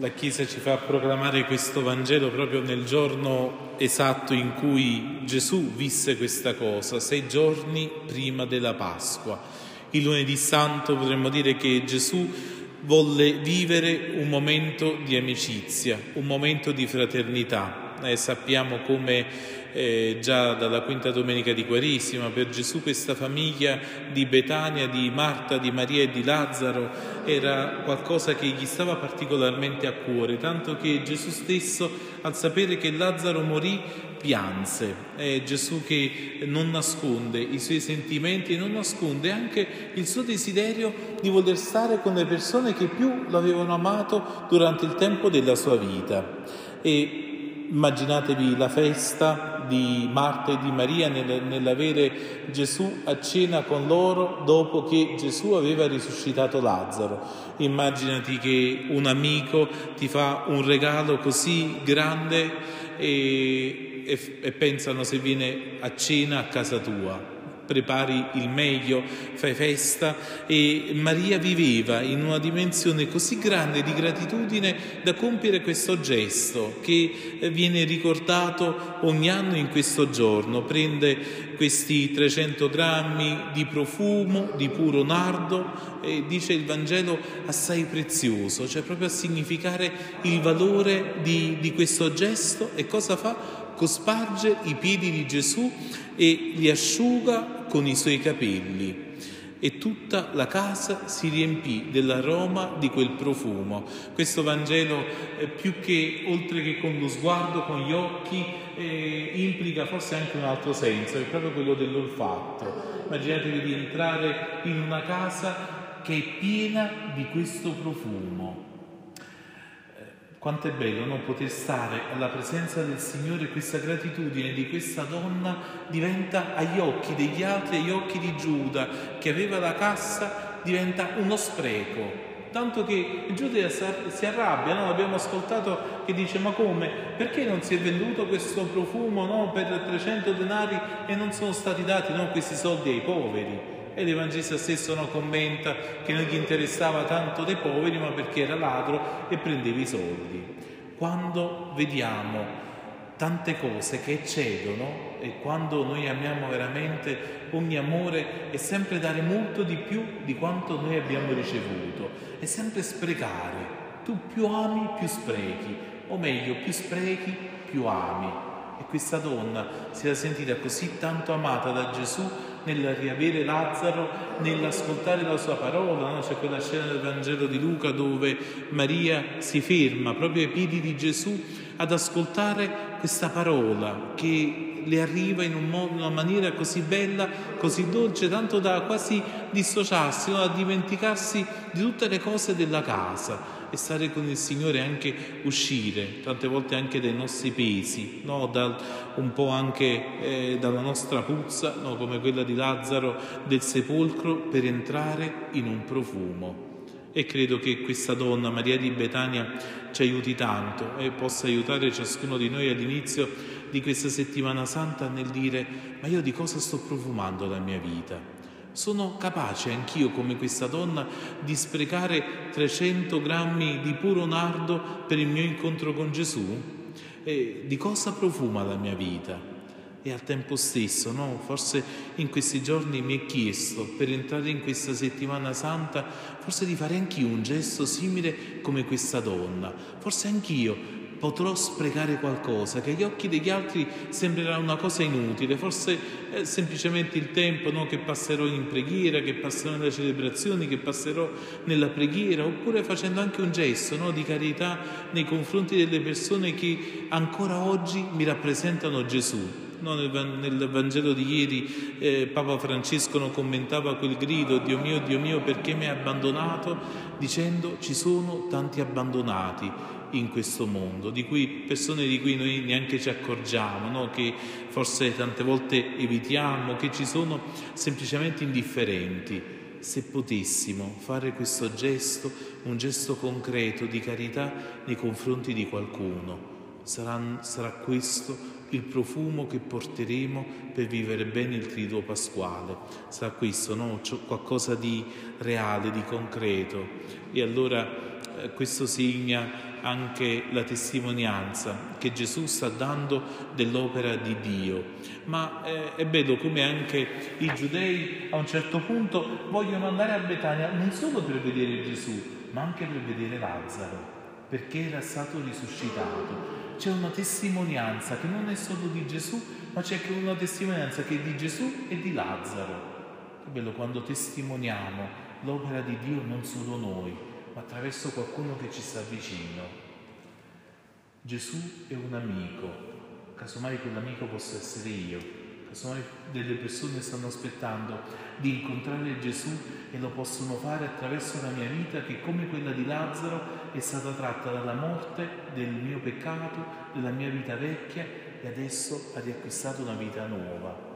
La Chiesa ci fa proclamare questo Vangelo proprio nel giorno esatto in cui Gesù visse questa cosa, sei giorni prima della Pasqua. Il lunedì santo potremmo dire che Gesù volle vivere un momento di amicizia, un momento di fraternità. Eh, sappiamo come eh, già dalla quinta domenica di Quaresima, per Gesù questa famiglia di Betania, di Marta, di Maria e di Lazzaro era qualcosa che gli stava particolarmente a cuore, tanto che Gesù stesso al sapere che Lazzaro morì pianse. È Gesù che non nasconde i suoi sentimenti e non nasconde anche il suo desiderio di voler stare con le persone che più l'avevano amato durante il tempo della sua vita. E Immaginatevi la festa di Marta e di Maria nel, nell'avere Gesù a cena con loro dopo che Gesù aveva risuscitato Lazzaro. Immaginati che un amico ti fa un regalo così grande e, e, e pensano se viene a cena a casa tua prepari il meglio, fai festa e Maria viveva in una dimensione così grande di gratitudine da compiere questo gesto che eh, viene ricordato ogni anno in questo giorno. Prende questi 300 grammi di profumo, di puro nardo e dice il Vangelo assai prezioso, cioè proprio a significare il valore di, di questo gesto e cosa fa? Cosparge i piedi di Gesù e li asciuga con i suoi capelli. E tutta la casa si riempì dell'aroma di quel profumo. Questo Vangelo, eh, più che oltre che con lo sguardo, con gli occhi, eh, implica forse anche un altro senso, è proprio quello dell'olfatto. Immaginatevi di entrare in una casa che è piena di questo profumo quanto è bello no? poter stare alla presenza del Signore, questa gratitudine di questa donna diventa agli occhi degli altri, agli occhi di Giuda che aveva la cassa, diventa uno spreco. Tanto che Giuda si arrabbia, no? abbiamo ascoltato che dice ma come? Perché non si è venduto questo profumo no? per 300 denari e non sono stati dati no? questi soldi ai poveri? E l'Evangelista stesso non commenta che non gli interessava tanto dei poveri, ma perché era ladro e prendeva i soldi. Quando vediamo tante cose che eccedono e quando noi amiamo veramente ogni amore è sempre dare molto di più di quanto noi abbiamo ricevuto, è sempre sprecare. Tu più ami, più sprechi, o meglio, più sprechi, più ami. E questa donna si era sentita così tanto amata da Gesù nel riavere Lazzaro, nell'ascoltare la sua parola. No? C'è quella scena del Vangelo di Luca dove Maria si ferma proprio ai piedi di Gesù ad ascoltare questa parola che le arriva in un modo, una maniera così bella, così dolce, tanto da quasi dissociarsi, no? da dimenticarsi di tutte le cose della casa e stare con il Signore anche uscire, tante volte anche dai nostri pesi, no? da, un po' anche eh, dalla nostra puzza, no? come quella di Lazzaro del sepolcro, per entrare in un profumo. E credo che questa donna, Maria di Betania, ci aiuti tanto e possa aiutare ciascuno di noi all'inizio di questa settimana santa nel dire ma io di cosa sto profumando la mia vita? Sono capace anch'io, come questa donna, di sprecare 300 grammi di puro nardo per il mio incontro con Gesù? E di cosa profuma la mia vita? E al tempo stesso, no? forse in questi giorni mi è chiesto, per entrare in questa settimana santa, forse di fare anch'io un gesto simile come questa donna. Forse anch'io potrò sprecare qualcosa che agli occhi degli altri sembrerà una cosa inutile, forse è semplicemente il tempo no, che passerò in preghiera, che passerò nelle celebrazioni, che passerò nella preghiera, oppure facendo anche un gesto no, di carità nei confronti delle persone che ancora oggi mi rappresentano Gesù. No, nel, nel, Vangelo di ieri eh, Papa Francesco non commentava quel grido, Dio mio, Dio mio, perché mi hai abbandonato? Dicendo ci sono tanti abbandonati in questo mondo, di cui persone di cui noi neanche ci accorgiamo, no? che forse tante volte evitiamo, che ci sono semplicemente indifferenti. Se potessimo fare questo gesto, un gesto concreto di carità nei confronti di qualcuno, sarà, sarà questo il profumo che porteremo per vivere bene il triduo pasquale. Sarà questo, no? qualcosa di reale, di concreto. E allora eh, questo segna anche la testimonianza che Gesù sta dando dell'opera di Dio. Ma eh, è bello come anche i giudei a un certo punto vogliono andare a Betania non solo per vedere Gesù, ma anche per vedere Lazzaro, perché era stato risuscitato. C'è una testimonianza che non è solo di Gesù, ma c'è anche una testimonianza che è di Gesù e di Lazzaro. Che bello quando testimoniamo l'opera di Dio non solo noi, ma attraverso qualcuno che ci sta vicino. Gesù è un amico, casomai quell'amico possa essere io, casomai delle persone stanno aspettando di incontrare Gesù e lo possono fare attraverso la mia vita che come quella di Lazzaro è stata tratta dalla morte del mio peccato, della mia vita vecchia e adesso ha riacquistato una vita nuova.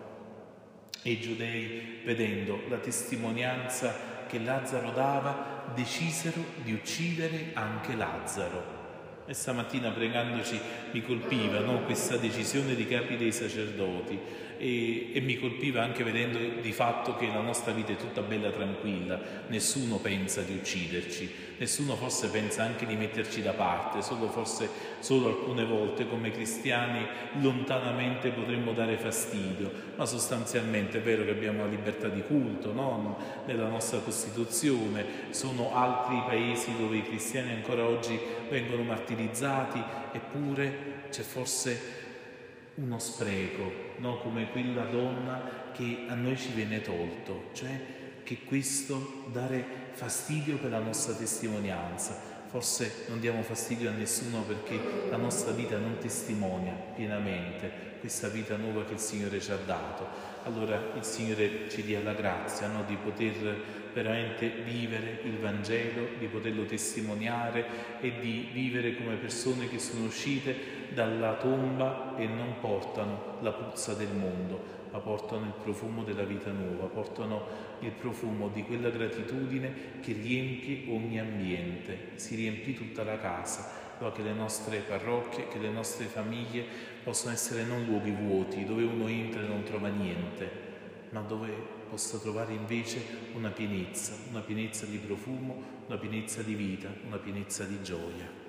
E i giudei, vedendo la testimonianza che Lazzaro dava, decisero di uccidere anche Lazzaro. E stamattina pregandoci mi colpiva no, questa decisione dei capi dei sacerdoti e, e, mi colpiva anche vedendo di fatto che la nostra vita è tutta bella tranquilla, nessuno pensa di ucciderci, nessuno forse pensa anche di metterci da parte, solo forse solo alcune volte come cristiani lontanamente potremmo dare fastidio, ma sostanzialmente è vero che abbiamo la libertà di culto no? nella nostra Costituzione, sono altri paesi dove i cristiani ancora oggi vengono martirizzati, eppure c'è forse uno spreco, no? come quella donna che a noi ci viene tolto, cioè che questo dare fastidio per la nostra testimonianza. Forse non diamo fastidio a nessuno perché la nostra vita non testimonia pienamente questa vita nuova che il Signore ci ha dato. Allora il Signore ci dia la grazia no? di poter veramente vivere il Vangelo, di poterlo testimoniare e di vivere come persone che sono uscite dalla tomba e non portano la puzza del mondo, ma portano il profumo della vita nuova, portano il profumo di quella gratitudine che riempie ogni ambiente, si riempie tutta la casa, che le nostre parrocchie, che le nostre famiglie possano essere non luoghi vuoti dove uno entra e non trova niente, ma dove possa trovare invece una pienezza, una pienezza di profumo, una pienezza di vita, una pienezza di gioia.